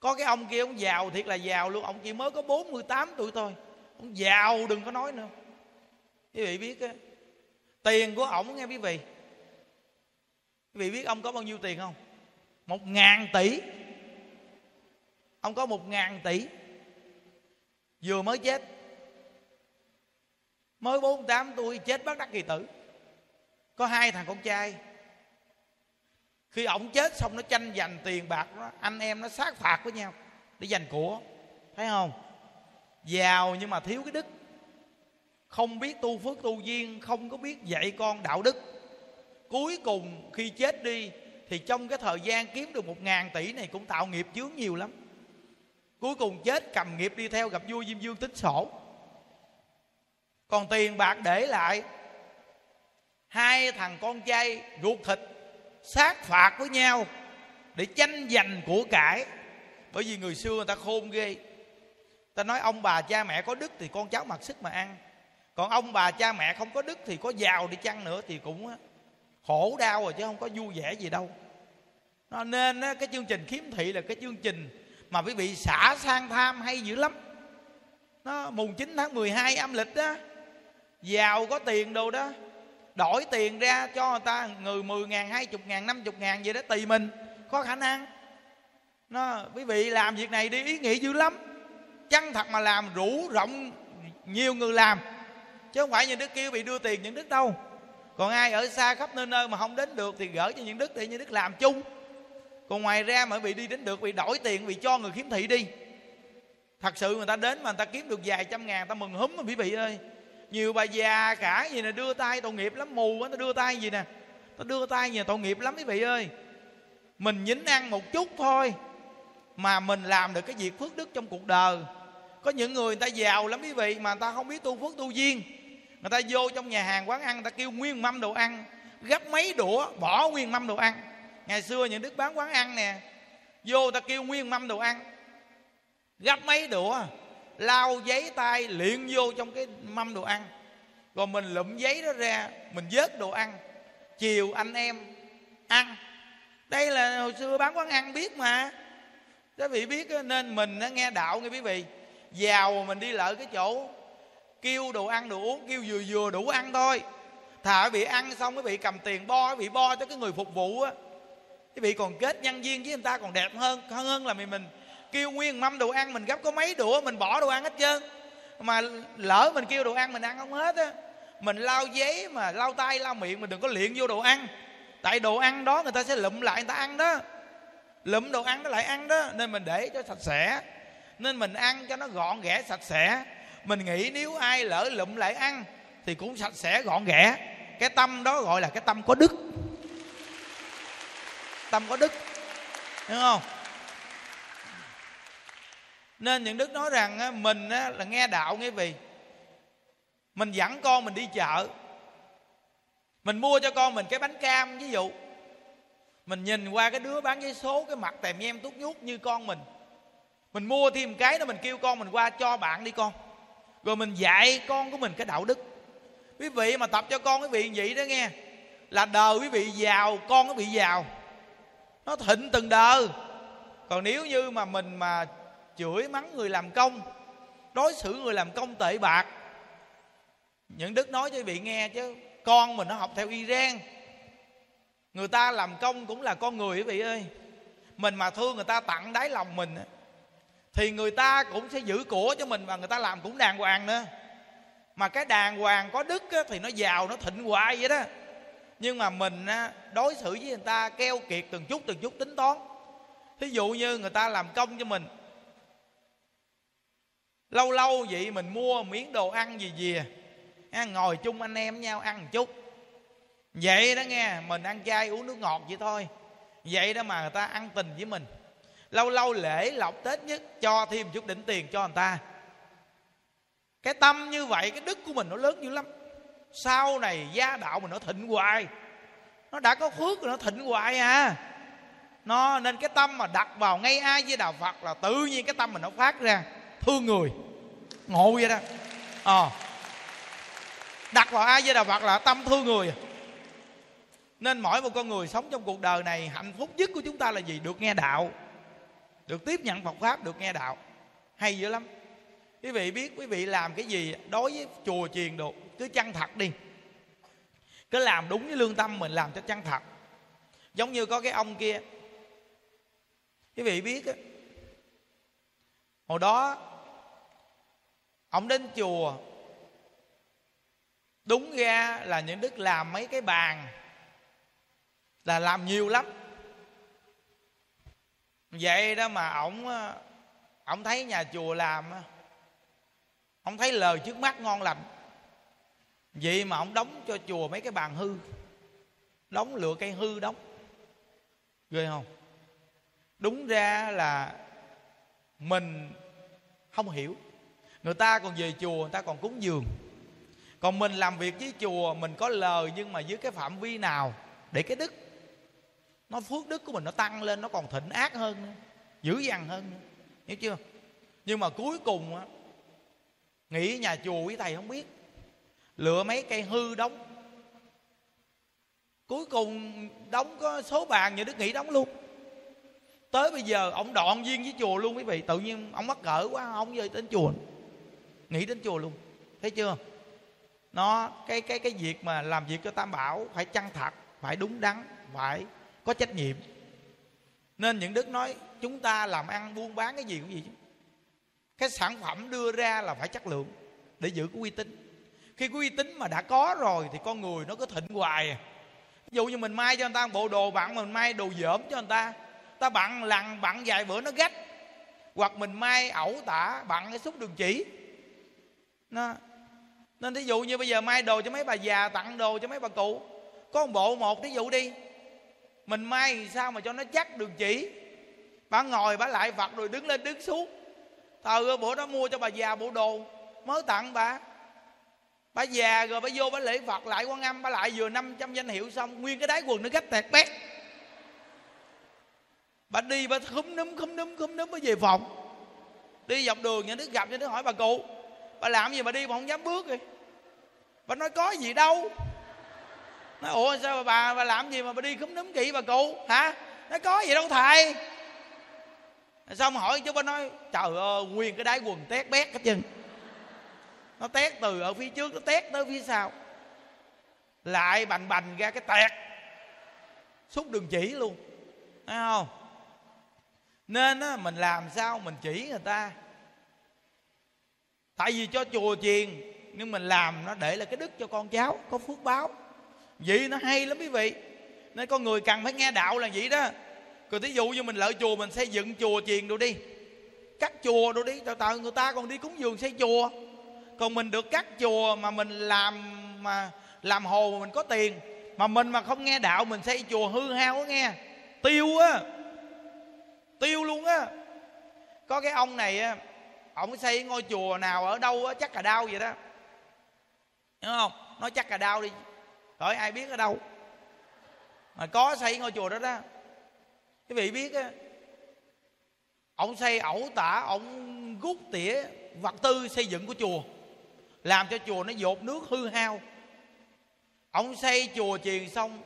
có cái ông kia ông giàu thiệt là giàu luôn, ông chỉ mới có 48 tuổi thôi. Ông giàu đừng có nói nữa. Quý vị biết á, tiền của ổng nghe quý vị. Quý vị biết ông có bao nhiêu tiền không? Một ngàn tỷ. Ông có một ngàn tỷ. Vừa mới chết. Mới 48 tuổi, chết bất đắc kỳ tử. Có hai thằng con trai khi ổng chết xong nó tranh giành tiền bạc đó, anh em nó sát phạt với nhau để giành của. Thấy không? Giàu nhưng mà thiếu cái đức. Không biết tu phước tu duyên không có biết dạy con đạo đức. Cuối cùng khi chết đi thì trong cái thời gian kiếm được một ngàn tỷ này cũng tạo nghiệp chướng nhiều lắm. Cuối cùng chết cầm nghiệp đi theo gặp vua diêm dương tính sổ. Còn tiền bạc để lại hai thằng con trai ruột thịt sát phạt với nhau để tranh giành của cải. Bởi vì người xưa người ta khôn ghê. Ta nói ông bà cha mẹ có đức thì con cháu mặc sức mà ăn. Còn ông bà cha mẹ không có đức thì có giàu đi chăng nữa thì cũng khổ đau rồi chứ không có vui vẻ gì đâu. Nó nên cái chương trình khiếm thị là cái chương trình mà quý vị xả sang tham hay dữ lắm. Nó mùng 9 tháng 12 âm lịch đó. Giàu có tiền đồ đó đổi tiền ra cho người ta người 10 ngàn, 20 ngàn, 50 ngàn gì đó tùy mình có khả năng. Nó quý vị làm việc này đi ý nghĩa dữ lắm. Chăng thật mà làm rủ rộng nhiều người làm. Chứ không phải những đức kêu bị đưa tiền những đức đâu. Còn ai ở xa khắp nơi nơi mà không đến được thì gửi cho những đức để những đức làm chung. Còn ngoài ra mà bị đi đến được bị đổi tiền bị cho người khiếm thị đi. Thật sự người ta đến mà người ta kiếm được vài trăm ngàn ta mừng húm mà quý vị ơi nhiều bà già cả gì nè, đưa tay, tội nghiệp lắm, mù quá nó đưa tay gì nè. Nó đưa tay gì tội nghiệp lắm, quý vị ơi. Mình nhín ăn một chút thôi, mà mình làm được cái việc phước đức trong cuộc đời. Có những người người ta giàu lắm, quý vị, mà người ta không biết tu phước tu duyên. Người ta vô trong nhà hàng quán ăn, người ta kêu nguyên mâm đồ ăn gấp mấy đũa, bỏ nguyên mâm đồ ăn. Ngày xưa những đức bán quán ăn nè, vô ta kêu nguyên mâm đồ ăn gấp mấy đũa lau giấy tay luyện vô trong cái mâm đồ ăn. Rồi mình lụm giấy đó ra, mình vớt đồ ăn. Chiều anh em ăn. Đây là hồi xưa bán quán ăn biết mà. Quý vị biết nên mình nó nghe đạo nghe quý vị. Giàu mình đi lợi cái chỗ, kêu đồ ăn, đồ uống, kêu vừa vừa đủ ăn thôi. Thà quý vị ăn xong quý vị cầm tiền bo, quý vị bo cho cái người phục vụ á. Quý vị còn kết nhân viên với người ta còn đẹp hơn hơn hơn là mình mình kêu nguyên mâm đồ ăn, mình gấp có mấy đũa, mình bỏ đồ ăn hết trơn. Mà lỡ mình kêu đồ ăn mình ăn không hết á, mình lau giấy mà lau tay, lau miệng, mình đừng có liện vô đồ ăn. Tại đồ ăn đó người ta sẽ lụm lại người ta ăn đó. Lụm đồ ăn nó lại ăn đó. Nên mình để cho sạch sẽ. Nên mình ăn cho nó gọn ghẽ sạch sẽ. Mình nghĩ nếu ai lỡ lụm lại ăn thì cũng sạch sẽ, gọn ghẽ cái tâm đó gọi là cái tâm có đức. Tâm có đức. Đúng không? Nên những đức nói rằng mình là nghe đạo nghe vì. Mình dẫn con mình đi chợ. Mình mua cho con mình cái bánh cam, ví dụ. Mình nhìn qua cái đứa bán giấy số, cái mặt tèm nhem tút nhút như con mình. Mình mua thêm cái đó, mình kêu con mình qua cho bạn đi con. Rồi mình dạy con của mình cái đạo đức. Quý vị mà tập cho con quý vị vậy đó nghe, là đời quý vị giàu, con quý vị giàu. Nó thịnh từng đời còn nếu như mà mình mà chửi mắng người làm công, đối xử người làm công tệ bạc. Những đức nói cho quý vị nghe chứ, con mình nó học theo iran người ta làm công cũng là con người quý vị ơi. Mình mà thương người ta tặng đáy lòng mình thì người ta cũng sẽ giữ của cho mình và người ta làm cũng đàng hoàng nữa. Mà cái đàng hoàng có đức thì nó giàu, nó thịnh hoài vậy đó. Nhưng mà mình đối xử với người ta keo kiệt từng chút từng chút tính toán. Thí dụ như người ta làm công cho mình lâu lâu vậy mình mua miếng đồ ăn gì gì ngồi chung anh em nhau ăn một chút. Vậy đó nghe, mình ăn chay uống nước ngọt vậy thôi. Vậy đó mà người ta ăn tình với mình. Lâu lâu lễ lọc tết nhất, cho thêm chút đỉnh tiền cho người ta. Cái tâm như vậy, cái đức của mình nó lớn dữ lắm. Sau này gia đạo mình nó thịnh hoài. Nó đã có phước rồi nó thịnh hoài à. Nó nên cái tâm mà đặt vào ngay ai với đạo phật là tự nhiên cái tâm mình nó phát ra thương người. Ngộ vậy đó. À, đặt vào ai với đà phật là tâm thương người. Nên mỗi một con người sống trong cuộc đời này hạnh phúc nhất của chúng ta là gì? Được nghe đạo. Được tiếp nhận Phật pháp được nghe đạo. Hay dữ lắm. Quý vị biết quý vị làm cái gì đối với chùa chiền được cứ chân thật đi. Cứ làm đúng với lương tâm mình làm cho chân thật. Giống như có cái ông kia. Quý vị biết hồi đó ông đến chùa. Đúng ra là những đức làm mấy cái bàn là làm nhiều lắm. Vậy đó mà ổng ờ, ổng thấy nhà chùa làm ổng thấy lời trước mắt ngon lành. Vậy mà ổng đóng cho chùa mấy cái bàn hư, đóng lựa cây hư đóng. Ghê không? Đúng ra là mình không hiểu người ta còn về chùa, người ta còn cúng dường. Còn mình làm việc với chùa, mình có lời nhưng mà dưới cái phạm vi nào để cái đức nó phước đức của mình nó tăng lên, nó còn thịnh ác hơn nữa, dữ dằn hơn nữa. Hiểu chưa? Nhưng mà cuối cùng á, nghĩ nhà chùa quý thầy không biết. Lựa mấy cây hư đóng. Cuối cùng đóng có số bàn nhà đức nghĩ đóng luôn. Tới bây giờ ông đoạn duyên với chùa luôn quý vị, tự nhiên ông mắc cỡ quá, ông về tên chùa nghĩ đến chùa luôn. Thấy chưa? Nó, cái cái cái việc mà làm việc cho tam bảo phải chân thật, phải đúng đắn, phải có trách nhiệm. Nên những đức nói, chúng ta làm ăn buôn bán cái gì cũng gì chứ. Cái sản phẩm đưa ra là phải chất lượng để giữ cái uy tín. Khi cái uy tín mà đã có rồi thì con người nó cứ thịnh hoài. À. ví dụ như mình may cho người ta một bộ đồ bạn, mình may đồ dởm cho người ta ta bận lằn bận vài bữa nó gách. Hoặc mình may ẩu tả bận cái xúc đường chỉ nó nên thí dụ như bây giờ may đồ cho mấy bà già, tặng đồ cho mấy bà cụ. Có một bộ một, thí dụ đi. Mình may sao mà cho nó chắc đường chỉ? Bà ngồi, bà lại vặt rồi đứng lên, đứng xuống. Từ bữa đó mua cho bà già bộ đồ, mới tặng bà. Bà già rồi bà vô bà lễ phật lại quan âm, bà lại vừa 500 danh hiệu xong, nguyên cái đáy quần nó gách tẹt bét. Bà đi bà khúm núm khúm núm khúm núm bà về phòng. Đi dọc đường, nhà đứa gặp, nhà đứa hỏi bà cụ bà làm gì mà đi mà không dám bước rồi bà nói có gì đâu. Nói ủa sao bà, bà làm gì mà bà đi khúm núm kỹ bà cụ? Hả? Nói có gì đâu thầy. Xong hỏi chú bà nói trời ơi nguyên cái đáy quần tét bét hết chân nó tét từ ở phía trước nó tét tới phía sau. Lại bành bành ra cái tẹt. Xúc đường chỉ luôn. Thấy không? Nên á, mình làm sao mình chỉ người ta tại vì cho chùa chiền, nhưng mình làm nó để là cái đức cho con cháu, có phước báo. Vậy nó hay lắm quý vị. Nên con người cần phải nghe đạo là vậy đó. Còn thí dụ như mình lợi chùa, mình xây dựng chùa chiền đồ đi. Cắt chùa đồ đi từ từ người ta còn đi cúng dường xây chùa. Còn mình được cắt chùa mà mình làm, mà làm hồ mà mình có tiền, mà mình mà không nghe đạo, mình xây chùa hư hao quá nghe. Tiêu á. Tiêu luôn á. Có cái ông này á ông xây ngôi chùa nào ở đâu á, chắc là đau vậy đó. Hiểu không? Nói chắc là đau đi. Hỏi ai biết ở đâu? Mà có xây ngôi chùa đó đó. Quý vị biết á, ông xây ẩu tả, ông rút tỉa vật tư xây dựng của chùa, làm cho chùa nó dột nước hư hao. Ông xây chùa chiền xong,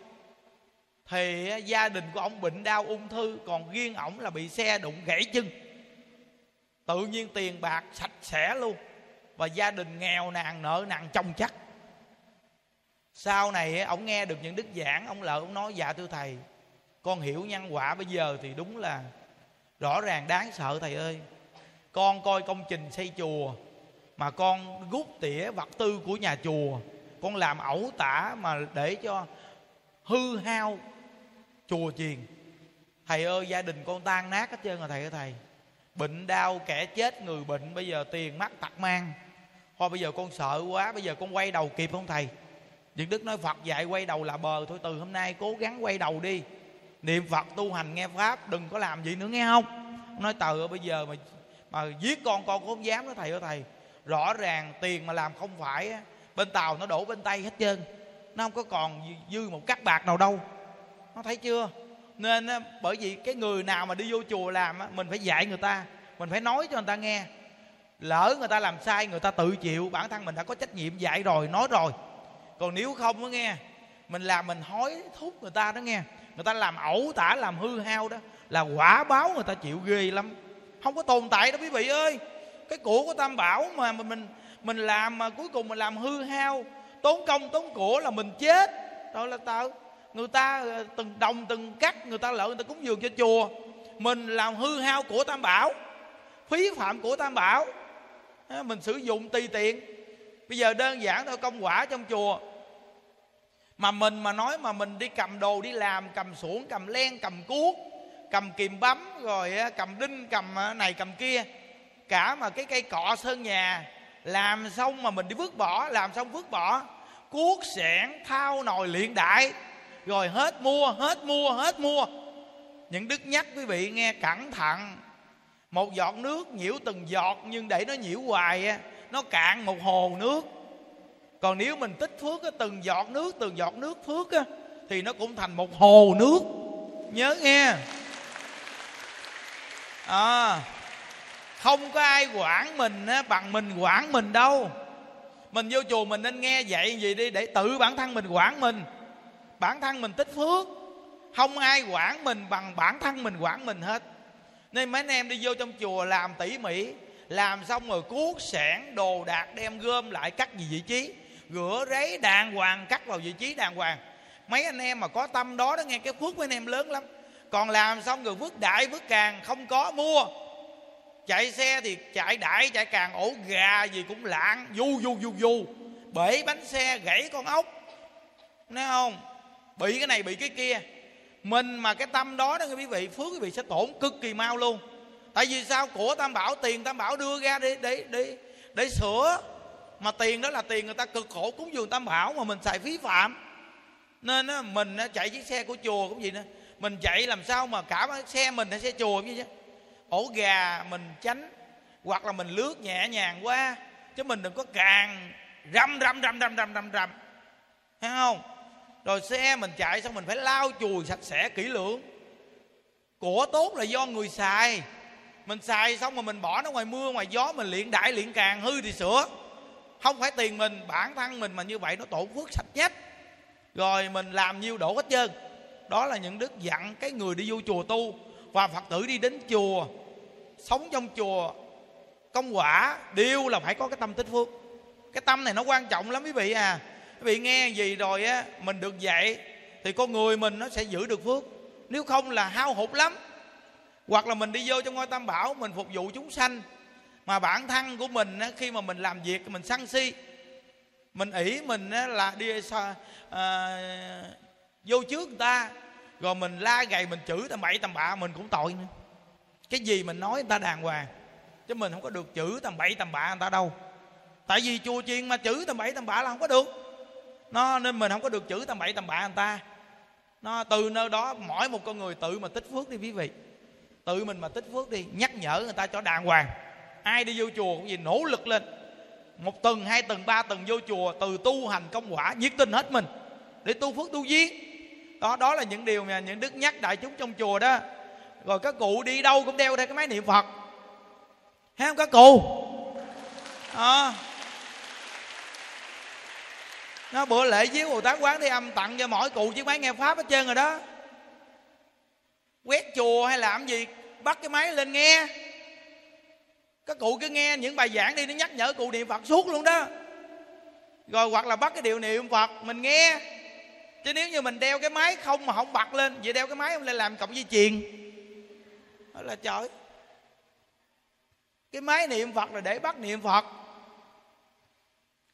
thì gia đình của ông bệnh đau ung thư, còn riêng ổng là bị xe đụng gãy chân tự nhiên tiền bạc sạch sẽ luôn. Và gia đình nghèo nàn nợ nàn chồng chắc. Sau này ông nghe được những đức giảng, ông lợi ông nói dạ thưa thầy, con hiểu nhân quả bây giờ thì đúng là rõ ràng đáng sợ thầy ơi. Con coi công trình xây chùa mà con rút tỉa vật tư của nhà chùa, con làm ẩu tả mà để cho hư hao chùa chiền. Thầy ơi, gia đình con tan nát hết trơn rồi thầy ơi thầy bệnh đau, kẻ chết, người bệnh. Bây giờ tiền mắc tặc mang. Thôi, bây giờ con sợ quá, bây giờ con quay đầu kịp không, thầy? Những Đức nói Phật dạy quay đầu là bờ. Thôi, Từ hôm nay cố gắng quay đầu đi. Niệm Phật tu hành, nghe Pháp, Đừng có làm gì nữa, nghe không? Nói từ bây giờ mà mà giết con con cũng không dám đó thầy ơi, thầy. Rõ ràng tiền mà làm không phải Bên Tàu nó đổ bên tay hết trơn. Nó không có còn dư một cắt bạc nào đâu. Nó thấy chưa? Nên ờ, bởi vì cái người nào mà đi vô chùa làm Mình phải dạy người ta, Mình phải nói cho người ta nghe. Lỡ người ta làm sai, người ta tự chịu, Bản thân mình đã có trách nhiệm dạy rồi, Nói rồi. Còn nếu không đó nghe, mình làm mình hối thúc người ta đó nghe. Người ta làm ẩu tả, làm hư hao đó, là quả báo người ta chịu ghê lắm. Không có tồn tại đâu quý vị ơi. Cái của của tam bảo mà mình mình làm mà cuối cùng mình làm hư hao, tốn công tốn của là mình chết. Đó là tao người ta ờ, từng đồng, từng cắt, người ta lợi người ta cúng dường cho chùa. Mình làm hư hao của tam bảo, phí phạm của tam bảo. Mình sử dụng tùy tiện. Bây giờ đơn giản thôi, công quả trong chùa. Mà mình mà nói mà mình đi cầm đồ, đi làm, cầm xuống cầm len, cầm cuốc, cầm kìm bấm, rồi cầm đinh, cầm này, cầm kia. Cả mà cái cây cọ sơn nhà, làm xong mà mình đi vứt bỏ, làm xong vứt bỏ, cuốc sẻn, thao nồi luyện đại rồi hết mua hết mua hết mua. Những đức nhắc quý vị nghe cẩn thận. Một giọt nước nhiễu từng giọt nhưng để nó nhiễu hoài nó cạn một hồ nước. Còn nếu mình tích phước từng giọt nước từng giọt nước phước thì nó cũng thành một hồ nước. Nhớ nghe. À, không có ai quản mình bằng mình quản mình đâu. Mình vô chùa mình nên nghe dạy gì đi để tự bản thân mình quản mình bản thân mình tích phước. Không ai quản mình bằng bản thân mình quản mình hết. Nên mấy anh em đi vô trong chùa làm tỉ mỉ, làm xong rồi cuốc sẻn, đồ đạc đem gom lại cắt gì vị trí. Rửa ráy đàng hoàng, cắt vào vị trí đàng hoàng. Mấy anh em mà có tâm đó đó, nghe cái phước mấy anh em lớn lắm. Còn làm xong rồi vứt đại, vứt càng, không có mua. Chạy xe thì chạy đại, chạy càng, ổ gà gì cũng lạng du du du du bể bánh xe, gãy con ốc. Thấy không? Bị cái này bị cái kia. Mình mà cái tâm đó đó quý vị phước quý vị sẽ tổn cực kỳ mau luôn. Tại vì sao? Của tam bảo tiền tam bảo đưa ra để để để để sửa. Mà tiền đó là tiền người ta cực khổ cúng dường tam bảo mà mình xài phí phạm. Nên á, mình chạy chiếc xe của chùa cũng gì nữa. Mình chạy làm sao mà cả xe mình hay xe chùa như chứ. Ổ gà mình tránh hoặc là mình lướt nhẹ nhàng qua chứ mình đừng có càng răm răm răm răm răm răm răm thấy không? Rồi xe mình chạy xong mình phải lau chùi sạch sẽ kỹ lưỡng. Của tốt là do người xài. Mình xài xong rồi mình bỏ nó ngoài mưa, ngoài gió, mình luyện đại, luyện càng, hư thì sửa. Không phải tiền mình, bản thân mình mà như vậy nó tổn phước sạch nhất. Rồi mình làm nhiêu đổ hết trơn. Đó là những đức dặn cái người đi vô chùa tu và phật tử đi đến chùa, sống trong chùa. Công quả đều là phải có cái tâm tích phước. Cái tâm này nó quan trọng lắm quý vị à quý vị nghe gì rồi á mình được dạy thì con người mình nó sẽ giữ được phước. Nếu không là hao hụt lắm. Hoặc là mình đi vô trong ngôi tam bảo mình phục vụ chúng sanh mà bản thân của mình á, khi mà mình làm việc mình sân si mình ỷ mình á, là đi à, vô trước người ta rồi mình la gầy mình chửi tầm bậy tầm bạ mình cũng tội nữa. Cái gì mình nói người ta đàng hoàng chứ mình không có được chửi tầm bậy tầm bạ người ta đâu. Tại vì chùa chiên mà chửi tầm bậy tầm bạ là không có được nó nên mình không có được chửi tầm bậy tầm bạ người ta. Nó từ nơi đó mỗi một con người tự mà tích phước đi quý vị. Tự mình mà tích phước đi nhắc nhở người ta cho đàng hoàng. Ai đi vô chùa cũng gì nỗ lực lên. Một tuần hai tuần ba tuần vô chùa từ tu hành công quả nhiệt tình hết mình. Để tu phước tu duyên. Đó đó là những điều mà những đức nhắc đại chúng trong chùa đó. Rồi các cụ đi đâu cũng đeo theo cái máy niệm phật. Thấy không các cụ? À, nó bữa lễ viếng bồ tát quán đi, âm tặng cho mỗi cụ chiếc máy nghe pháp hết trơn rồi đó. Quét chùa hay làm gì, bắt cái máy lên nghe. Các cụ cứ nghe những bài giảng đi, nó nhắc nhở cụ niệm phật suốt luôn đó. Rồi hoặc là bắt cái điều niệm phật, mình nghe. Chứ nếu như mình đeo cái máy không mà không bật lên, vậy đeo cái máy không lên làm cộng dây chuyền đó là trời. Cái máy niệm phật là để bắt niệm phật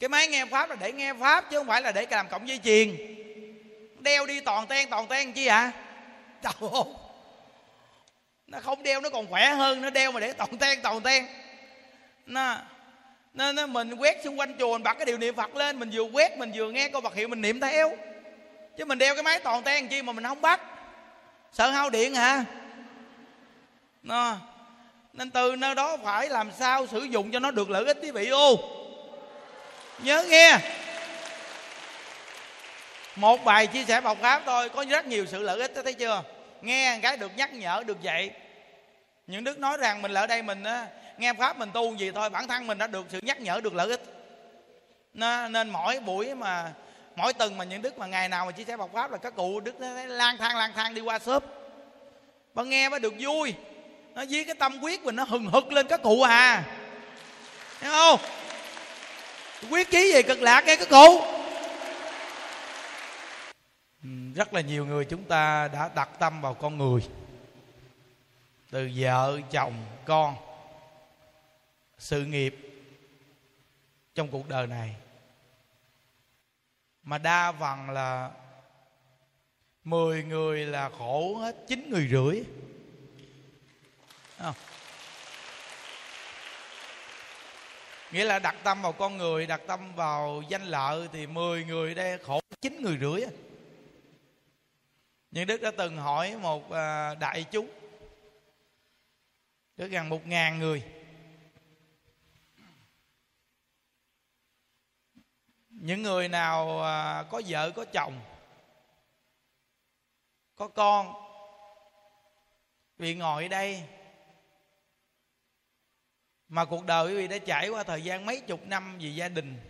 cái máy nghe pháp là để nghe pháp chứ không phải là để làm cộng dây chuyền. Đeo đi toàn ten toàn ten chi ạ à? trời ơi. Nó không đeo nó còn khỏe hơn nó đeo mà để toàn ten toàn ten. Nó nên nó, mình quét xung quanh chùa mình bật cái điều niệm phật lên mình vừa quét mình vừa nghe câu vật hiệu mình niệm theo. Chứ mình đeo cái máy toàn ten chi mà mình không bắt. Sợ hao điện hả? Nó nên từ nơi đó phải làm sao sử dụng cho nó được lợi ích quý vị ô nhớ nghe. Một bài chia sẻ bọc pháp thôi, có rất nhiều sự lợi ích thấy chưa? Nghe cái được nhắc nhở, được dạy. Những đức nói rằng mình ở đây mình nghe pháp mình tu gì thôi, bản thân mình đã được sự nhắc nhở, được lợi ích. Nên mỗi buổi mà, mỗi tuần mà những đức mà ngày nào mà chia sẻ bọc pháp là các cụ đức lang thang lang thang đi qua shop và nghe mới được vui. Nó với cái tâm quyết mình, nó hừng hực lên các cụ à. Thấy không? Quyết chí về cực lạc nghe các cụ. Ừ, rất là nhiều người chúng ta đã đặt tâm vào con người. Từ vợ, chồng, con, sự nghiệp trong cuộc đời này. Mà đa phần là 10 người là khổ hết 9 người rưỡi. Không? Nghĩa là đặt tâm vào con người, đặt tâm vào danh lợi thì 10 người đây khổ, chín người rưỡi nhưng đức đã từng hỏi một à, đại chúng, có gần một ngàn người. Những người nào à, có vợ, có chồng, có con, vì ngồi đây mà cuộc đời quý vị đã trải qua thời gian mấy chục năm vì gia đình,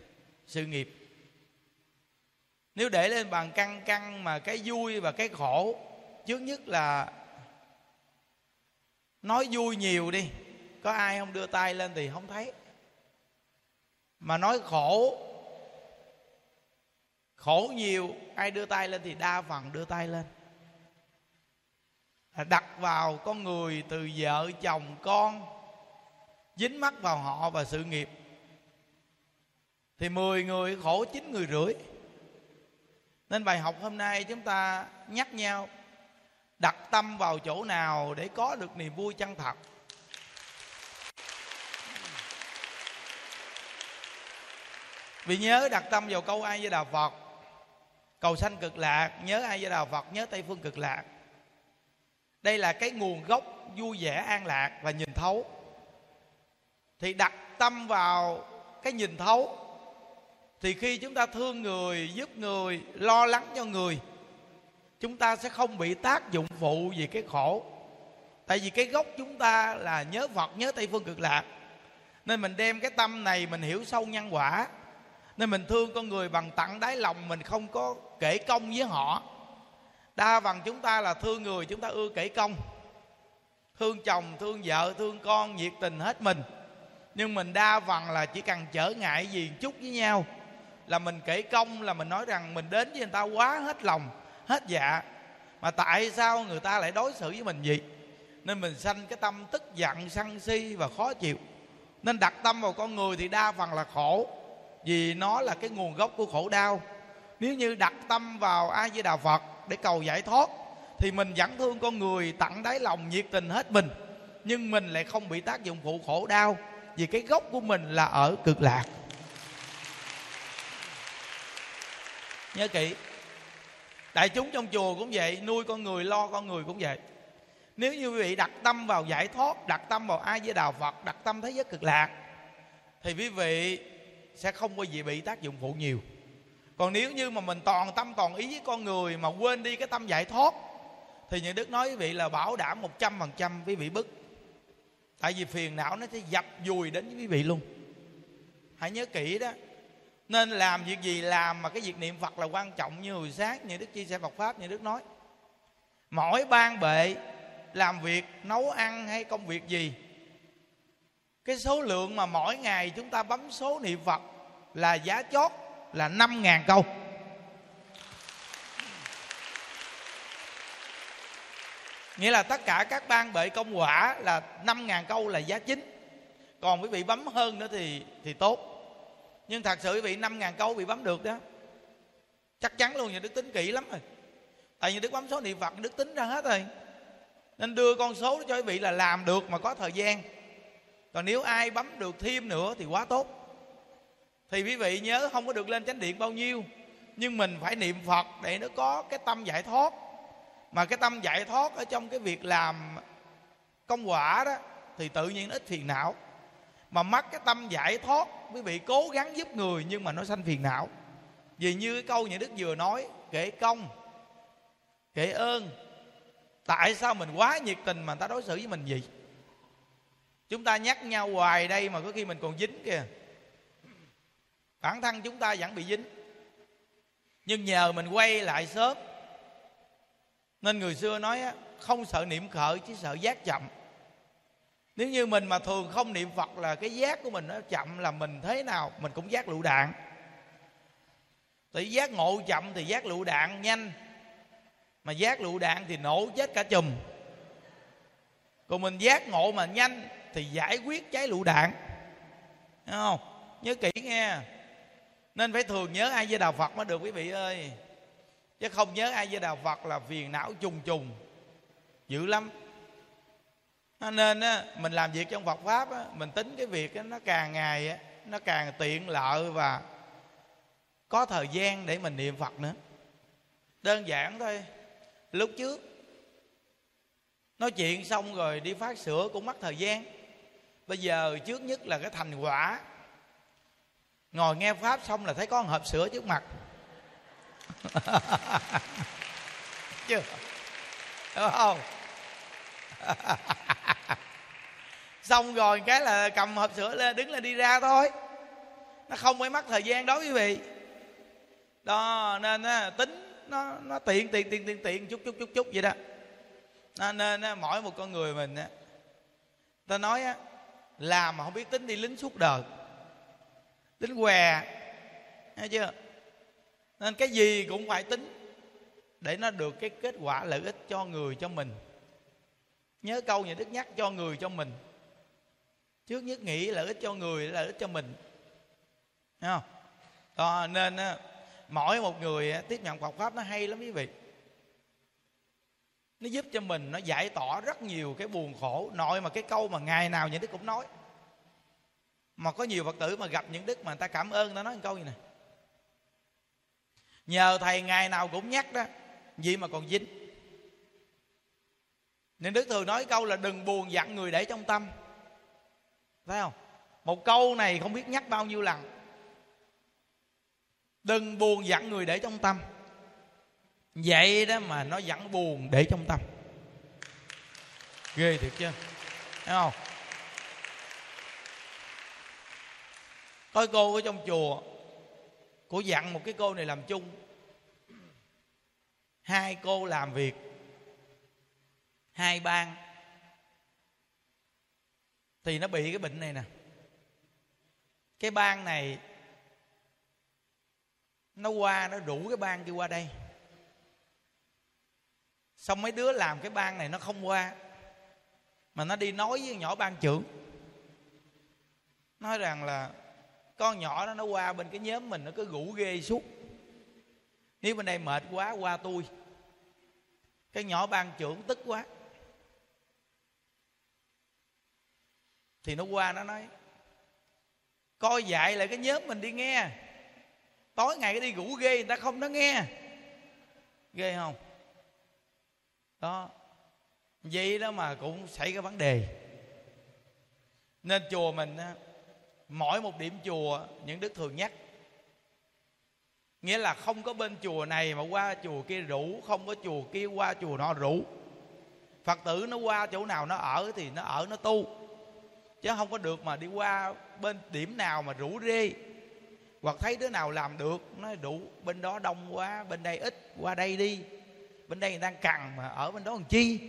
sự nghiệp. Nếu để lên bàn căng căng mà cái vui và cái khổ, trước nhất là nói vui nhiều đi. Có ai không đưa tay lên thì không thấy. Mà nói khổ khổ nhiều, ai đưa tay lên thì đa phần đưa tay lên. Đặt vào con người từ vợ, chồng, con dính mắt vào họ và sự nghiệp. Thì 10 người khổ chín người rưỡi. Nên bài học hôm nay chúng ta nhắc nhau, đặt tâm vào chỗ nào để có được niềm vui chân thật. Vì nhớ đặt tâm vào câu ai với đạo phật, cầu sanh cực lạc, nhớ ai với đạo phật, nhớ tây phương cực lạc. Đây là cái nguồn gốc vui vẻ an lạc và nhìn thấu thì đặt tâm vào cái nhìn thấu. Thì khi chúng ta thương người, giúp người, lo lắng cho người, chúng ta sẽ không bị tác dụng phụ vì cái khổ. Tại vì cái gốc chúng ta là nhớ phật, nhớ tây phương cực lạc. Nên mình đem cái tâm này mình hiểu sâu nhân quả. Nên mình thương con người bằng tặng đáy lòng mình không có kể công với họ. Đa phần chúng ta là thương người, chúng ta ưa kể công. Thương chồng, thương vợ, thương con, nhiệt tình hết mình nhưng mình đa phần là chỉ cần trở ngại gì chút với nhau. Là mình kể công, là mình nói rằng mình đến với người ta quá hết lòng, hết dạ. Mà tại sao người ta lại đối xử với mình vậy? Nên mình sanh cái tâm tức giận, sân si và khó chịu. Nên đặt tâm vào con người thì đa phần là khổ. Vì nó là cái nguồn gốc của khổ đau. Nếu như đặt tâm vào a di đà phật để cầu giải thoát, thì mình vẫn thương con người tặng đáy lòng nhiệt tình hết mình. Nhưng mình lại không bị tác dụng phụ khổ đau vì cái gốc của mình là ở cực lạc. Nhớ kỹ, đại chúng trong chùa cũng vậy, nuôi con người, lo con người cũng vậy. Nếu như quý vị đặt tâm vào giải thoát, đặt tâm vào ai với đạo phật, đặt tâm thế giới cực lạc, thì quý vị sẽ không có gì bị tác dụng phụ nhiều. Còn nếu như mà mình toàn tâm, toàn ý với con người mà quên đi cái tâm giải thoát, thì những đức nói quý vị là bảo đảm một trăm phần trăm quý vị bức tại vì phiền não nó sẽ dập dùi đến với quý vị luôn. Hãy nhớ kỹ đó. Nên làm việc gì làm mà cái việc niệm phật là quan trọng như hồi sáng, như đức chia sẻ phật pháp, như đức nói. Mỗi ban bệ, làm việc, nấu ăn hay công việc gì, cái số lượng mà mỗi ngày chúng ta bấm số niệm phật là giá chót là năm ngàn câu. Nghĩa là tất cả các ban bệ công quả là năm ngàn câu là giá chính. Còn quý vị bấm hơn nữa thì thì tốt. Nhưng thật sự quý vị, năm ngàn câu bị bấm được đó. Chắc chắn luôn, nhà đức tính kỹ lắm rồi. Tại vì đức bấm số niệm phật, đức tính ra hết rồi. Nên đưa con số cho quý vị là làm được mà có thời gian. Còn nếu ai bấm được thêm nữa thì quá tốt. Thì quý vị nhớ không có được lên chánh điện bao nhiêu, nhưng mình phải niệm phật để nó có cái tâm giải thoát mà cái tâm giải thoát ở trong cái việc làm công quả đó, thì tự nhiên nó ít phiền não. Mà mất cái tâm giải thoát, quý vị cố gắng giúp người nhưng mà nó sanh phiền não. Vì như cái câu nhà đức vừa nói, kể công, kể ơn. Tại sao mình quá nhiệt tình mà người ta đối xử với mình gì chúng ta nhắc nhau hoài đây mà có khi mình còn dính kìa. Bản thân chúng ta vẫn bị dính. Nhưng nhờ mình quay lại sớm nên người xưa nói không sợ niệm khởi, chỉ sợ giác chậm. Nếu như mình mà thường không niệm phật là cái giác của mình nó chậm là mình thế nào? Mình cũng giác lựu đạn. Tại giác ngộ chậm thì giác lựu đạn nhanh. Mà giác lựu đạn thì nổ chết cả chùm. Còn mình giác ngộ mà nhanh thì giải quyết cháy lựu đạn. Thấy không? Nhớ kỹ nghe. Nên phải thường nhớ ai với đạo phật mới được, quý vị ơi chứ không nhớ ai với đạo phật là phiền não trùng trùng dữ lắm. Nên á, mình làm việc trong Phật pháp á, mình tính cái việc á, nó càng ngày á, nó càng tiện lợi và có thời gian để mình niệm Phật nữa. Đơn giản thôi. Lúc trước nói chuyện xong rồi đi phát sửa cũng mất thời gian. Bây giờ trước nhất là cái thành quả. Ngồi nghe pháp xong là thấy có một hộp sữa trước mặt. chưa. Đúng không? Xong rồi cái là cầm hộp sữa lên đứng lên đi ra thôi. Nó không phải mất thời gian đó quý vị. Đó nên á, tính nó nó tiện tiện tiện tiện tiện chút chút chút chút vậy đó. Nên, nên á, mỗi một con người mình á ta nói á làm mà không biết tính đi lính suốt đời. Tính què nghe chưa? Nên cái gì cũng phải tính để nó được cái kết quả lợi ích cho người cho mình. Nhớ câu nhà đức nhắc cho người cho mình. Trước nhất nghĩ lợi ích cho người lợi ích cho mình. Thấy không? À, nên mỗi một người tiếp nhận Phật pháp nó hay lắm quý vị. Nó giúp cho mình nó giải tỏa rất nhiều cái buồn khổ. Nội mà cái câu mà ngày nào những đức cũng nói. Mà có nhiều phật tử mà gặp những đức mà người ta cảm ơn ta nói một câu gì này nhờ thầy ngày nào cũng nhắc đó, gì mà còn dính. Nên đức thường nói câu là đừng buồn dặn người để trong tâm. Thấy không? Một câu này không biết nhắc bao nhiêu lần. Đừng buồn dặn người để trong tâm. Vậy đó mà nó vẫn buồn để trong tâm. Ghê thiệt chưa thấy không? Có cô ở trong chùa cô dặn một cái cô này làm chung. Hai cô làm việc. Hai ban. Thì nó bị cái bệnh này nè. Cái ban này, nó qua, nó rủ cái ban kia qua đây. Xong mấy đứa làm cái ban này nó không qua, mà nó đi nói với nhỏ ban trưởng. Nói rằng là con nhỏ đó, nó qua bên cái nhóm mình, nó cứ ngủ ghê suốt. Nếu bên đây mệt quá, qua tôi. Cái nhỏ ban trưởng tức quá. Thì nó qua, nó nói, coi dạy lại cái nhóm mình đi nghe. Tối ngày cái đi ngủ ghê người ta không nó nghe. Ghê không? Đó. Vậy đó mà cũng xảy cái vấn đề. Nên chùa mình mỗi một điểm chùa, những đức thường nhắc. Nghĩa là không có bên chùa này mà qua chùa kia rủ, không có chùa kia qua chùa nọ rủ. Phật tử nó qua chỗ nào nó ở thì nó ở, nó tu. Chứ không có được mà đi qua bên điểm nào mà rủ rê. Hoặc thấy đứa nào làm được, nó đủ, bên đó đông quá, bên đây ít, qua đây đi. Bên đây người đang cần mà ở bên đó còn chi?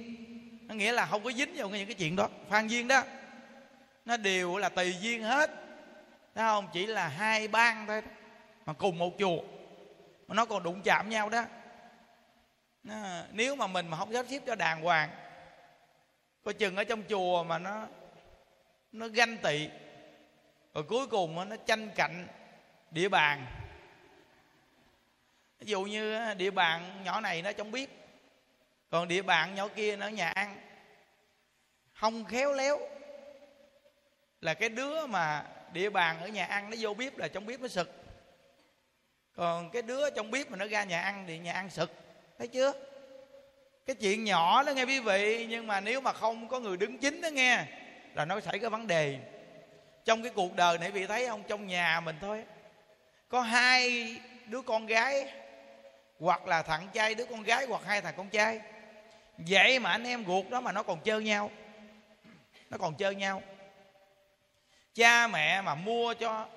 Nó nghĩa là không có dính vào những cái chuyện đó, phan duyên đó. Nó đều là tùy duyên hết thấy không? Chỉ là hai bang thôi mà cùng một chùa. Mà nó còn đụng chạm nhau đó. Nó, nếu mà mình mà không sắp xếp cho đàng hoàng coi chừng ở trong chùa mà nó nó ganh tị. Rồi cuối cùng nó tranh cạnh địa bàn. Ví dụ như địa bàn nhỏ này nó trong biết. Còn địa bàn nhỏ kia nó ở nhà ăn. Không khéo léo. Là cái đứa mà địa bàn ở nhà ăn nó vô bếp là trong bếp nó sực. Còn cái đứa trong bếp mà nó ra nhà ăn thì nhà ăn sực. Thấy chưa? Cái chuyện nhỏ đó nghe quý vị, nhưng mà nếu mà không có người đứng chính đó nghe, là nó xảy cái vấn đề. Trong cái cuộc đời này vị thấy không? Trong nhà mình thôi. Có hai đứa con gái, hoặc là thằng trai đứa con gái, hoặc hai thằng con trai. Vậy mà anh em ruột đó mà nó còn chơi nhau. Nó còn chơi nhau cha mẹ mà mua cho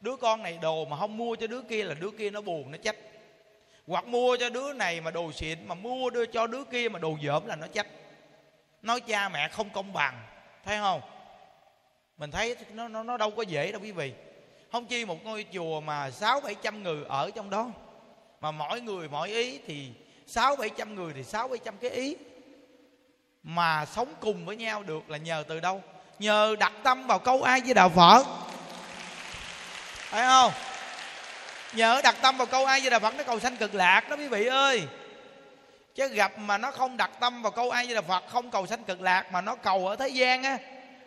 đứa con này đồ mà không mua cho đứa kia là đứa kia nó buồn, nó trách hoặc mua cho đứa này mà đồ xịn, mà mua đưa cho đứa kia mà đồ dởm là nó trách nói cha mẹ không công bằng, thấy không? Mình thấy nó nó nó đâu có dễ đâu quý vị. Không chi một ngôi chùa mà sáu bảy trăm người ở trong đó. Mà mỗi người mỗi ý thì sáu bảy trăm người thì sáu bảy trăm cái ý. Mà sống cùng với nhau được là nhờ từ đâu? Nhờ đặt tâm vào câu ai với đạo phật. Phải không? Nhờ đặt tâm vào câu ai với đạo phật, nó cầu sanh cực lạc đó quý vị ơi. Chứ gặp mà nó không đặt tâm vào câu ai với đạo phật, không cầu sanh cực lạc mà nó cầu ở thế gian á,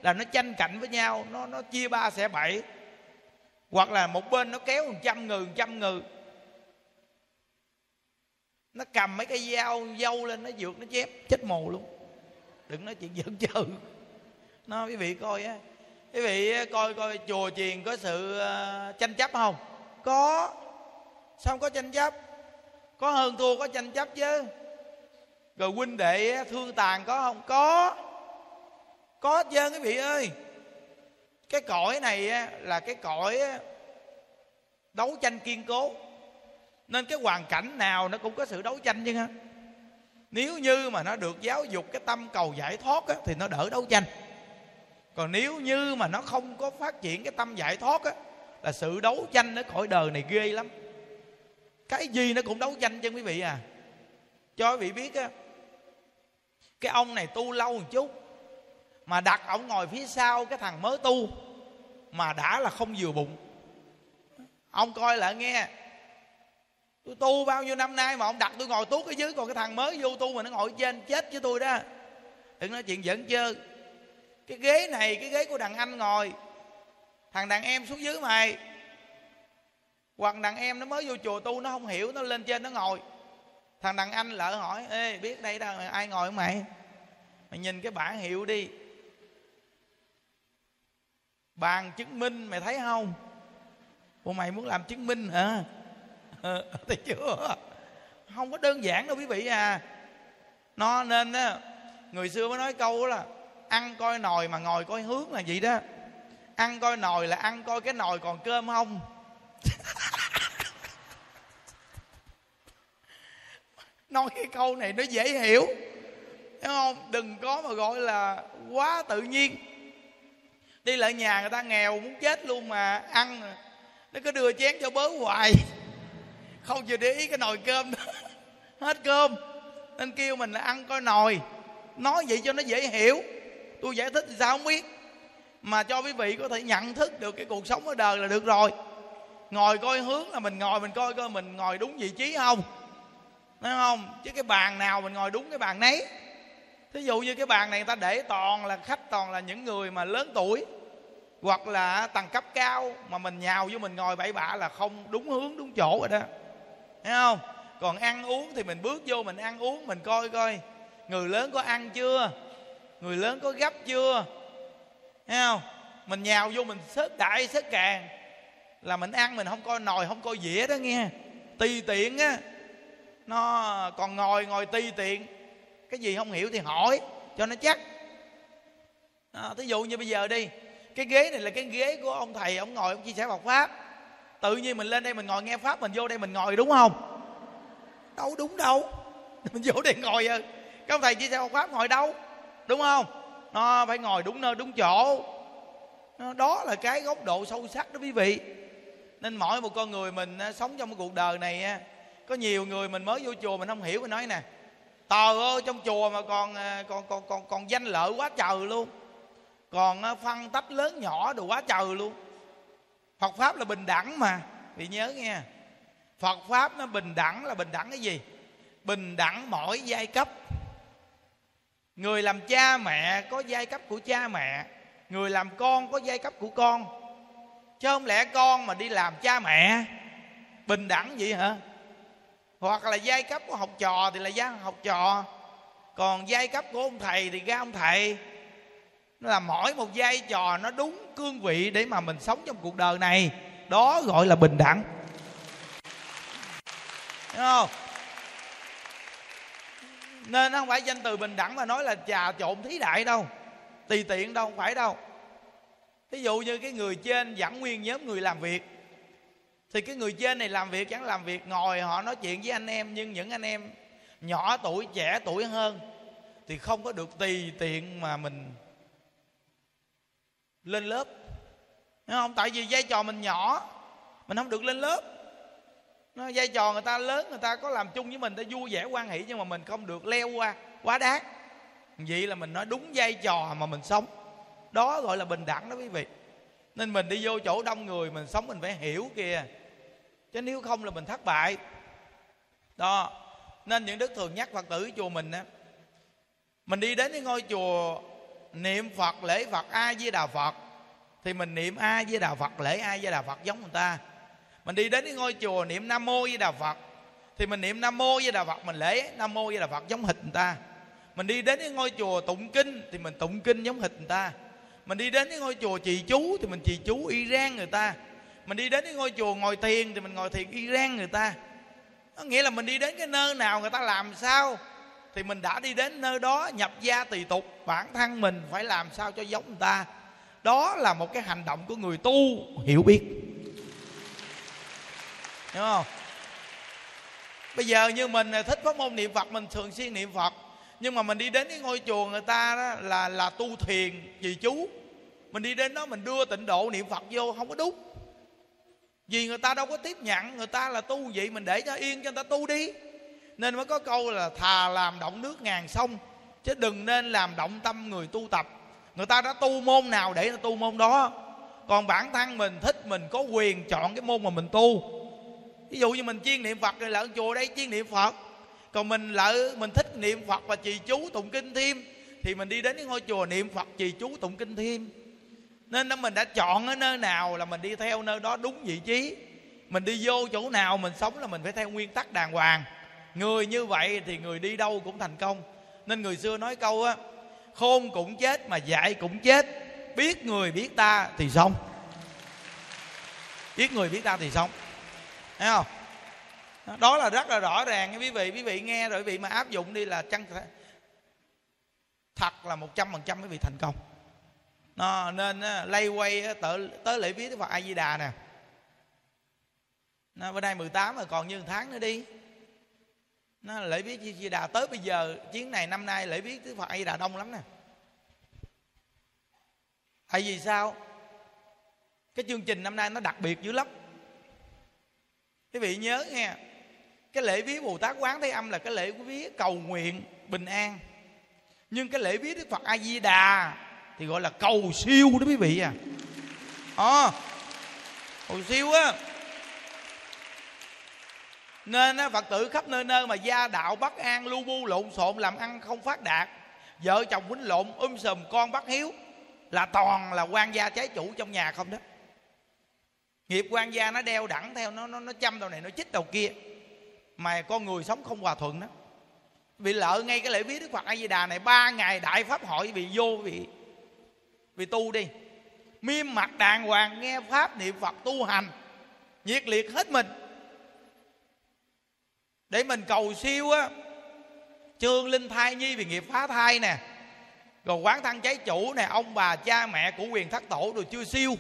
là nó tranh cạnh với nhau, nó nó chia ba xẻ bảy. Hoặc là một bên nó kéo một trăm người, một trăm người. Nó cầm mấy cái dao, dâu lên nó dược, nó chép chết mồ luôn. Đừng nói chuyện giỡn chừ nó quý vị coi á. Quý vị coi coi chùa chiền có sự ờ, tranh chấp không? Có. Sao không có tranh chấp? Có hơn thua có tranh chấp chứ. Rồi huynh đệ thương tàn có không? Có. Có hết trơn quý vị ơi. Cái cõi này là cái cõi đấu tranh kiên cố. Nên cái hoàn cảnh nào nó cũng có sự đấu tranh chứ ha. Nếu như mà nó được giáo dục cái tâm cầu giải thoát á, thì nó đỡ đấu tranh còn nếu như mà nó không có phát triển cái tâm giải thoát á, là sự đấu tranh ở cõi đời này ghê lắm. Cái gì nó cũng đấu tranh cho quý vị à. Cho quý vị biết á cái ông này tu lâu một chút mà đặt ổng ngồi phía sau cái thằng mới tu mà đã là không vừa bụng. Ông coi lại nghe tôi tu bao nhiêu năm nay mà ông đặt tôi ngồi tuốt ở dưới còn cái thằng mới vô tu mà nó ngồi trên chết với tôi đó. Đừng nói chuyện dẫn chơi cái ghế này cái ghế của đàn anh ngồi. Thằng đàn em xuống dưới mày. Hoặc đàn em nó mới vô chùa tu nó không hiểu nó lên trên nó ngồi. Thằng đàn anh lỡ hỏi ê biết đây đâu ai ngồi không mày? Mày nhìn cái bảng hiệu đi. Bàn chứng minh mày thấy không? Ủa mày muốn làm chứng minh hả? À, thấy chưa? Không có đơn giản đâu quý vị à. Nó nên á người xưa mới nói câu đó là ăn coi nồi mà ngồi coi hướng là vậy đó. Ăn coi nồi là ăn coi cái nồi còn cơm không? Nói cái câu này nó dễ hiểu. Đúng không? Đừng có mà gọi là quá tự nhiên. Đi lại nhà người ta nghèo muốn chết luôn mà ăn. Nó cứ đưa chén cho bớ hoài. Không chịu để ý cái nồi cơm đó. Hết cơm. Nên kêu mình là ăn coi nồi. Nói vậy cho nó dễ hiểu tôi giải thích thì sao không biết. Mà cho quý vị có thể nhận thức được cái cuộc sống ở đời là được rồi. Ngồi coi hướng là mình ngồi, mình coi coi mình ngồi đúng vị trí không? Thấy không? Chứ cái bàn nào mình ngồi đúng cái bàn nấy. Thí dụ như cái bàn này người ta để toàn là khách, toàn là những người mà lớn tuổi, hoặc là tầng cấp cao mà mình nhào vô mình ngồi bậy bạ là không đúng hướng, đúng chỗ rồi đó. Thấy không? Còn ăn uống thì mình bước vô mình ăn uống, mình coi coi, người lớn có ăn chưa? Người lớn có gấp chưa? Thấy không? Mình nhào vô mình xếp đại xếp càng. Là mình ăn mình không coi nồi không coi dĩa đó nghe. Tùy tiện á. Nó còn ngồi ngồi tùy tiện. Cái gì không hiểu thì hỏi cho nó chắc. À, thí dụ như bây giờ đi. Cái ghế này là cái ghế của ông thầy ông ngồi ông chia sẻ Phật pháp. Tự nhiên mình lên đây mình ngồi nghe pháp mình vô đây mình ngồi đúng không? Đâu đúng đâu. Mình vô đây ngồi à. Cái ông thầy chia sẻ Phật pháp ngồi đâu? Đúng không? Nó phải ngồi đúng nơi, đúng chỗ. Đó là cái góc độ sâu sắc đó quý vị. Nên mỗi một con người mình sống trong cái cuộc đời này có nhiều người mình mới vô chùa mình không hiểu, mình nói nè, tờ ơi, trong chùa mà còn à, còn còn còn còn danh lợi quá trời luôn. Còn phân tách lớn nhỏ đồ quá trời luôn. Phật pháp là bình đẳng mà. Bị nhớ nghe, Phật pháp nó bình đẳng là bình đẳng cái gì? Bình đẳng mỗi giai cấp người làm cha mẹ có giai cấp của cha mẹ, người làm con có giai cấp của con. Chứ không lẽ con mà đi làm cha mẹ, bình đẳng vậy hả? Hoặc là giai cấp của học trò thì là giai học trò. Còn giai cấp của ông thầy thì ra ông thầy. Nó là mỗi một giai trò nó đúng cương vị để mà mình sống trong cuộc đời này. Đó gọi là bình đẳng. Đúng không? Nên không phải danh từ bình đẳng mà nói là trà trộn thí đại đâu. Tùy tiện đâu, không phải đâu. Ví dụ như cái người trên dẫn nguyên nhóm người làm việc, thì cái người trên này làm việc chẳng làm việc, ngồi họ nói chuyện với anh em, nhưng những anh em nhỏ tuổi, trẻ tuổi hơn, thì không có được tùy tiện mà mình lên lớp. Đúng không? Tại vì vai trò mình nhỏ, mình không được lên lớp nó vai trò người ta lớn, người ta có làm chung với mình ta vui vẻ quan hệ nhưng mà mình không được leo qua, quá đáng. Vậy là mình nói đúng vai trò mà mình sống. Đó gọi là bình đẳng đó quý vị. Nên mình đi vô chỗ đông người, mình sống mình phải hiểu kìa. Chứ nếu không là mình thất bại. Đó. Nên những đức thường nhắc phật tử chùa mình á, mình đi đến cái ngôi chùa niệm phật, lễ phật a di đà phật, thì mình niệm a di đà phật, lễ a di đà phật giống người ta mình đi đến cái ngôi chùa niệm nam mô với đà phật, thì mình niệm nam mô với đà phật, mình lễ nam mô với đà phật giống hịch người ta. Mình đi đến cái ngôi chùa tụng kinh thì mình tụng kinh giống hịch người ta. Mình đi đến cái ngôi chùa trì chú thì mình trì chú y rang người ta. Mình đi đến cái ngôi chùa ngồi thiền thì mình ngồi thiền y rang người ta. Có nghĩa là mình đi đến cái nơi nào người ta làm sao thì mình đã đi đến nơi đó nhập gia tùy tục, bản thân mình phải làm sao cho giống người ta. Đó là một cái hành động của người tu hiểu biết hiểu không? Bây giờ như mình à, thích pháp môn niệm phật, mình thường xuyên niệm phật. Nhưng mà mình đi đến cái ngôi chùa người ta đó là là tu thiền vì chú. Mình đi đến đó mình đưa tịnh độ niệm phật vô, không có đúng vì người ta đâu có tiếp nhận, người ta là tu vậy mình để cho yên cho người ta tu đi. Nên mới có câu là thà làm động nước ngàn sông, chứ đừng nên làm động tâm người tu tập. Người ta đã tu môn nào để tu môn đó. Còn bản thân mình thích, mình có quyền chọn cái môn mà mình tu ví dụ như mình chuyên niệm phật thì là ở chùa đây chuyên niệm phật. Còn mình lỡ mình thích niệm phật và trì chú tụng kinh thêm, thì mình đi đến cái ngôi chùa niệm phật, trì chú tụng kinh thêm. Nên đó mình đã chọn ở nơi nào là mình đi theo nơi đó đúng vị trí. Mình đi vô chỗ nào mình sống là mình phải theo nguyên tắc đàng hoàng. Người như vậy thì người đi đâu cũng thành công. Nên người xưa nói câu á, khôn cũng chết mà dạy cũng chết, biết người biết ta thì xong biết người biết ta thì xong thấy không? Đó là rất là rõ ràng quý vị quý vị nghe rồi quý vị mà áp dụng đi là chăng thật là một trăm phần trăm quý vị thành công. Nó nên lay quay tới, tới lễ viết Phật A Di Đà nè. Nó bữa nay 18 rồi còn như một tháng nữa đi. Nó lễ viết Di Đà tới bây giờ chuyến này năm nay lễ viết Phật A Di Đà đông lắm nè. Tại vì sao? Cái chương trình năm nay nó đặc biệt dữ lắm quý vị nhớ nghe cái lễ viếng bồ tát quán thế âm là cái lễ viếng cầu nguyện bình an. Nhưng cái lễ viếng đức phật a di đà thì gọi là cầu siêu đó quý vị à. À, cầu siêu á. Nên á, phật tử khắp nơi nơi mà gia đạo bất an lu bu lộn xộn làm ăn không phát đạt vợ chồng quýnh lộn um sùm con bắt hiếu là toàn là quan gia trái chủ trong nhà không đó nghiệp quan gia nó đeo đẳng theo, nó nó nó chăm đầu này, nó chích đầu kia. Mà con người sống không hòa thuận đó. Bị lỡ ngay cái lễ viết đức phật a di đà này, ba ngày đại pháp hội bị vô vì bị tu đi. Miêm mặt đàng hoàng, nghe pháp niệm phật tu hành, nhiệt liệt hết mình. Để mình cầu siêu á, trương linh thai nhi vì nghiệp phá thai nè, rồi quán thân cháy chủ nè, ông bà cha mẹ của quyền thất tổ rồi chưa siêu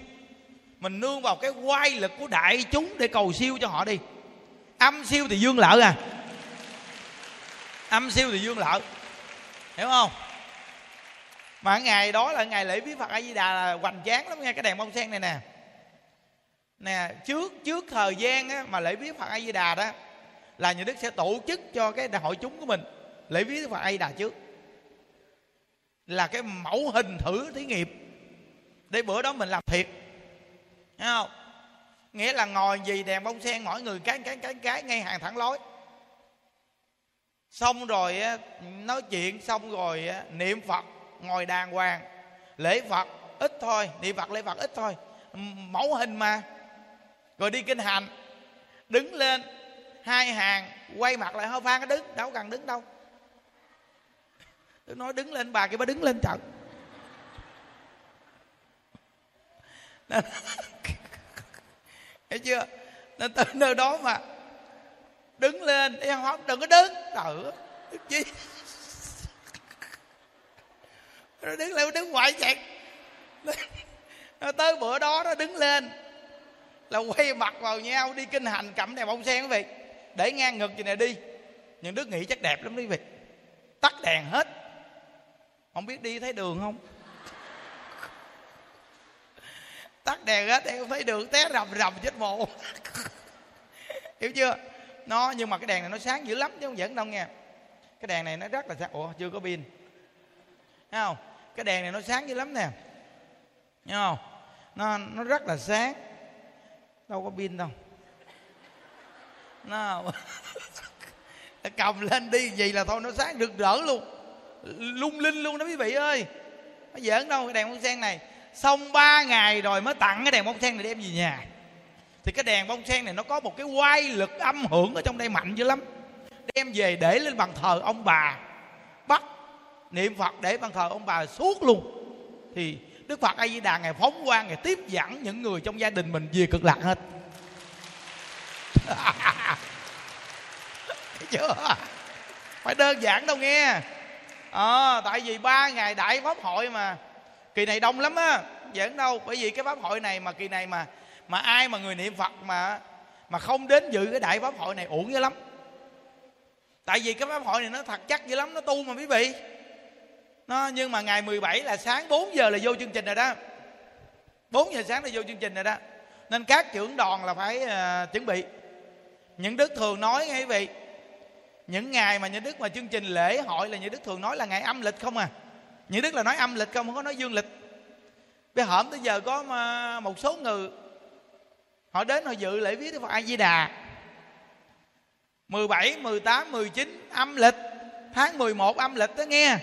mình nương vào cái quay lực của đại chúng để cầu siêu cho họ đi. Âm siêu thì dương lợi à. Âm siêu thì dương lợi. Hiểu không? Mà ngày đó là ngày lễ viết phật a di đà là hoành tráng lắm nghe cái đèn bông sen này nè. Nè trước trước thời gian á, mà lễ viết phật a di đà đó là nhà đức sẽ tổ chức cho cái hội chúng của mình lễ viết phật a di đà trước. Là cái mẫu hình thử thí nghiệm. Để bữa đó mình làm thiệt. Thấy không? Nghĩa là ngồi gì đèn bông sen mỗi người cái cái cái cái, ngay hàng thẳng lối. Xong rồi nói chuyện xong rồi niệm phật, ngồi đàng hoàng. Lễ phật, ít thôi. Niệm phật, lễ phật, ít thôi. Mẫu hình mà. Rồi đi kinh hành. Đứng lên, hai hàng, quay mặt lại hơi phan cái đứng, đâu cần đứng đâu. Tôi nói, đứng lên. Bà kia bà đứng lên trận hiểu chưa? Nên từ nơi đó mà đứng lên em không đừng có đứng. Tự chi nó đứng lên đứng ngoại chạy nó tới bữa đó, nó đứng lên. Là quay mặt vào nhau, đi kinh hành cầm đèn bông sen quý vị. Để ngang ngực gì này đi. Những đứa nghĩ chắc đẹp lắm quý vị. Tắt đèn hết. Không biết đi thấy đường không? Tắt đèn hết, em không thấy đường té rầm rầm chết mồ. Hiểu chưa? Nó, nhưng mà cái đèn này nó sáng dữ lắm chứ không dẫn đâu nghe. Cái đèn này nó rất là sáng. Ủa, chưa có pin. Thấy không? Cái đèn này nó sáng dữ lắm nè. Thấy không? Nó nó rất là sáng. Đâu có pin đâu. Nó cầm lên đi gì là thôi, nó sáng rực rỡ luôn. Lung linh luôn đó quý vị ơi. Nó giỡn đâu, cái đèn con sen này xong ba ngày rồi mới tặng cái đèn bông sen này đem về nhà. Thì cái đèn bông sen này nó có một cái quay lực âm hưởng ở trong đây mạnh dữ lắm. Đem về để lên bàn thờ ông bà. Bắt niệm phật để bàn thờ ông bà suốt luôn. Thì đức phật a di đà ngày phóng quang ngày tiếp dẫn những người trong gia đình mình về cực lạc hết. Thấy chưa? Phải đơn giản đâu nghe. À, tại vì ba ngày đại pháp hội mà kỳ này đông lắm á giỡn đâu bởi vì cái pháp hội này mà kỳ này mà mà ai mà người niệm phật mà mà không đến dự cái đại pháp hội này uổng dữ lắm. Tại vì cái pháp hội này nó thật chắc dữ lắm nó tu mà quý vị. Nó nhưng mà ngày 17 là sáng 4 giờ là vô chương trình rồi đó. 4 giờ sáng là vô chương trình rồi đó. Nên các trưởng đoàn là phải uh, chuẩn bị. Những đức thường nói nghe quý vị. Những ngày mà những đức mà chương trình lễ hội là những đức thường nói là ngày âm lịch không à như đức là nói âm lịch không không có nói dương lịch. Bây hổm tới giờ có một số người họ đến họ dự lễ viết đức phật a di đà 17, 18, 19 âm lịch. Tháng 11 âm lịch đó nghe.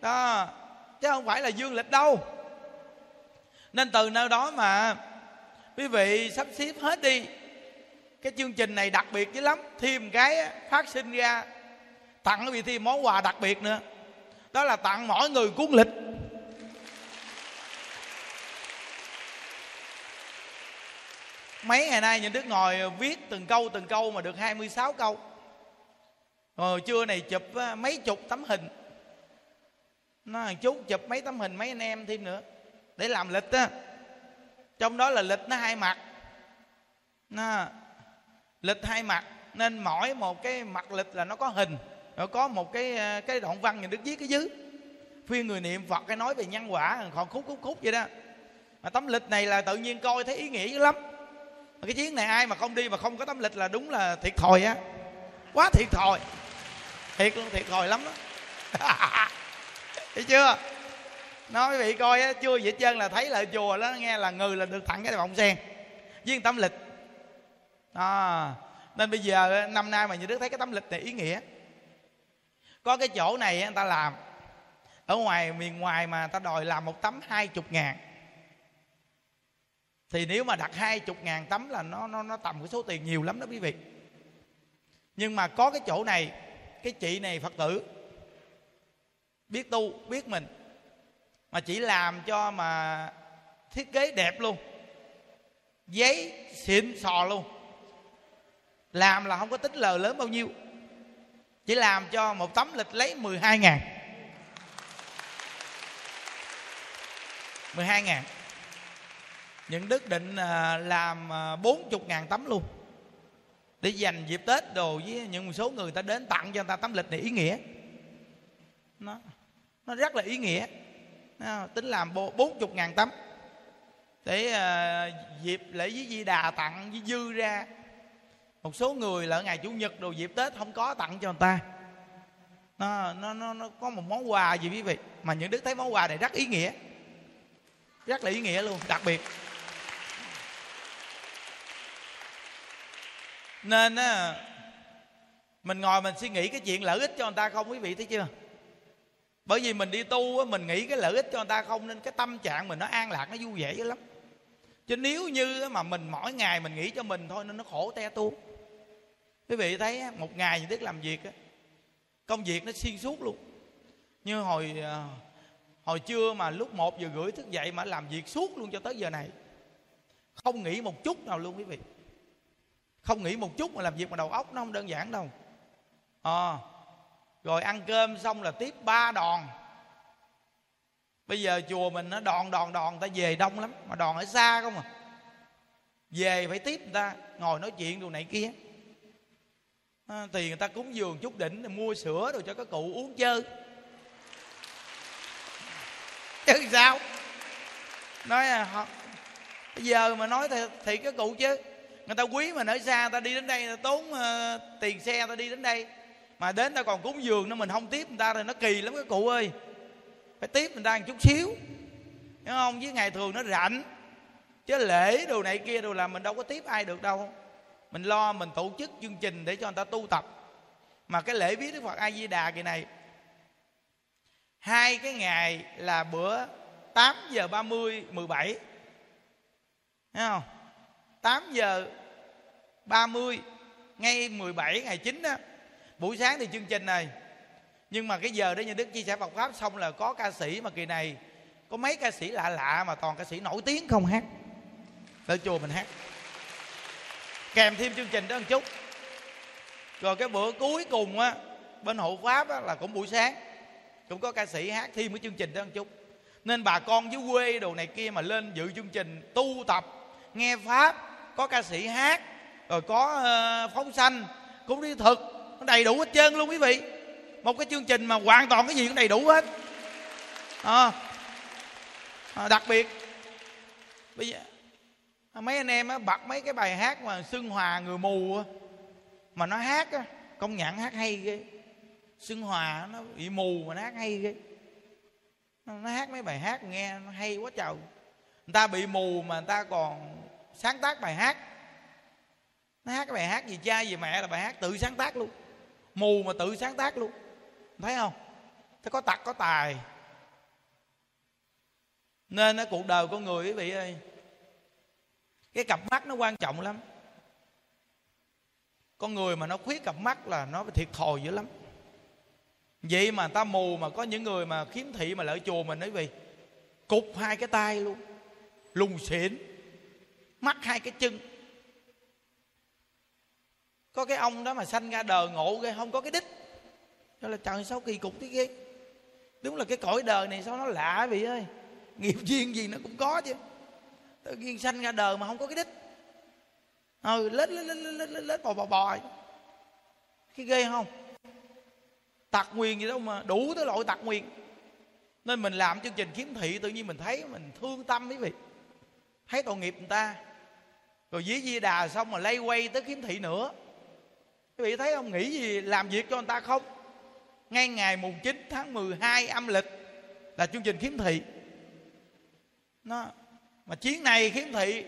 Đó chứ không phải là dương lịch đâu. Nên từ nơi đó mà quý vị sắp xếp hết đi. Cái chương trình này đặc biệt dữ lắm. Thêm cái phát sinh ra tặng quý vị thêm món quà đặc biệt nữa đó là tặng mỗi người cuốn lịch. Mấy ngày nay những đứa ngồi viết từng câu từng câu mà được 26 câu. Rồi trưa này chụp ờ, mấy chục tấm hình. Nó một chút chụp mấy tấm hình mấy anh em thêm nữa. Để làm lịch á. Trong đó là lịch nó hai mặt. Nó, lịch hai mặt. Nên mỗi một cái mặt lịch là nó có hình rồi có một cái ờ, cái đoạn văn nhà đức viết cái dưới phiên người niệm phật cái nói về nhân quả còn khúc khúc khúc vậy đó. Mà tấm lịch này là tự nhiên coi thấy ý nghĩa dữ lắm. Cái chuyến này ai mà không đi mà không có tấm lịch là đúng là thiệt thòi á. Quá thiệt thòi. Thiệt luôn thiệt thòi lắm đó thấy chưa? Nói vị coi á chưa gì hết trơn là thấy là chùa đó nghe là người là được tặng cái vọng sen. Với tấm lịch. À, nên bây giờ năm nay mà như đức thấy cái tấm lịch này ý nghĩa có cái chỗ này người ta làm. Ở ngoài, miền ngoài mà ta đòi làm một tấm hai chục ngàn. Thì nếu mà đặt hai chục ngàn tấm là nó nó nó tầm cái số tiền nhiều lắm đó quý vị. Nhưng mà có cái chỗ này, cái chị này phật tử, biết tu, biết mình, mà chỉ làm cho mà thiết kế đẹp luôn. Giấy xịn sò luôn. Làm là không có tính lời lớn bao nhiêu chỉ làm cho một tấm lịch lấy 12 ngàn. 12 ngàn. Những đức định à, làm à, 40 ngàn tấm luôn. Để dành dịp tết đồ với những số người ta đến tặng cho người ta tấm lịch này ý nghĩa. Nó nó rất là ý nghĩa. Nó, tính làm 40 ngàn tấm. Để uh, dịp lễ với di đà tặng với dư ra một số người là ngày chủ nhật đồ dịp tết không có tặng cho người ta. Nó, nó, nó, nó có một món quà gì quý vị? Mà những đức thấy món quà này rất ý nghĩa. Rất là ý nghĩa luôn đặc biệt. Nên á mình ngồi mình suy nghĩ cái chuyện lợi ích cho người ta không quý vị thấy chưa? Bởi vì mình đi tu á mình nghĩ cái lợi ích cho người ta không nên cái tâm trạng mình nó an lạc nó vui vẻ lắm. Chứ nếu như mà mình mỗi ngày mình nghĩ cho mình thôi nên nó khổ te tu quý vị thấy một ngày như đức làm việc công việc nó xuyên suốt luôn. Như hồi ờ, hồi trưa mà lúc một giờ rưỡi thức dậy mà làm việc suốt luôn cho tới giờ này. Không nghĩ một chút nào luôn quý vị. Không nghĩ một chút mà làm việc mà đầu óc nó không đơn giản đâu. À, rồi ăn cơm xong là tiếp ba đòn. Bây giờ chùa mình nó đòn đòn đòn ta về đông lắm mà đòn ở xa không à. Về phải tiếp người ta ngồi nói chuyện đồ này kia à, thì người ta cúng dường chút đỉnh mua sữa rồi cho các cụ uống chơi. Chứ sao? Nói à, bây giờ mà nói thì, thì các cụ chứ người ta quý mà ở xa ta đi đến đây ta tốn uh, tiền xe ta đi đến đây. Mà đến ta còn cúng dường nữa mình không tiếp người ta thì nó kỳ lắm các cụ ơi. Phải tiếp người ta một chút xíu. Hiểu không? Với ngày thường nó rảnh. Chứ lễ đồ này kia đồ là mình đâu có tiếp ai được đâu mình lo, mình tổ chức chương trình để cho người ta tu tập. Mà cái lễ viết đức phật a di đà kỳ này, hai cái ngày là bữa 8 giờ 30 17 Thấy không? 8 giờ 30 ngay 17 ngày 9 đó. Buổi sáng thì chương trình này. Nhưng mà cái giờ đó như đức chia sẻ Phật pháp xong là có ca sĩ mà kỳ này, có mấy ca sĩ lạ lạ mà toàn ca sĩ nổi tiếng không hát. Tới chùa mình hát kèm thêm chương trình đó một chút. Rồi cái bữa cuối cùng á bên hộ pháp á, là cũng buổi sáng. Cũng có ca sĩ hát thêm cái chương trình đó một chút. Nên bà con dưới quê đồ này kia mà lên dự chương trình tu tập nghe pháp có ca sĩ hát rồi có uh, phóng sanh cũng đi thực nó đầy đủ hết trơn luôn quý vị. Một cái chương trình mà hoàn toàn cái gì cũng đầy đủ hết. À, à, đặc biệt bây giờ À, mấy anh em á, bật mấy cái bài hát mà xưng hòa người mù á, mà nó hát á, công nhận hát hay ghê. Xưng hòa nó bị mù mà nó hát hay ghê. Nó hát mấy bài hát nghe nó hay quá trời. Người ta bị mù mà người ta còn sáng tác bài hát. Nó hát cái bài hát gì, cha gì mẹ là bài hát tự sáng tác luôn. Mù mà tự sáng tác luôn. Thấy không? Thế có tật có tài. Nên nó cuộc đời con người quý vị ơi cái cặp mắt nó quan trọng lắm. Con người mà nó khuyết cặp mắt là nó thiệt thòi dữ lắm. Vậy mà ta mù mà có những người mà khiếm thị mà lợi chùa mình đấy vì cục hai cái tay luôn lùng xỉn, mắt hai cái chân. Có cái ông đó mà sanh ra đời ngộ ghê, không có cái đích. Đó là trời sao kỳ cục thế ghê đúng là cái cõi đời này sao nó lạ vậy ơi? Nghiệp duyên gì nó cũng có chứ tự nhiên sanh ra đời mà không có cái đích. Ừ lết lết lết lết lết, lết bò bò bò. Cái ghê không? Tặc nguyền gì đâu mà đủ tới loại tặc nguyền. Nên mình làm chương trình kiếm thị tự nhiên mình thấy mình thương tâm quý vị. Thấy tội nghiệp người ta. Rồi dí di đà xong mà lay quay tới kiếm thị nữa. Quý vị thấy không? Nghĩ gì làm việc cho người ta không? Ngay ngày mùng 9 tháng 12 âm lịch là chương trình kiếm thị. Nó mà chiến này khiếm thị,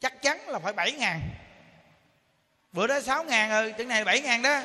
chắc chắn là phải bảy ngàn. Bữa đó sáu ngàn rồi chuyến này bảy ngàn đó.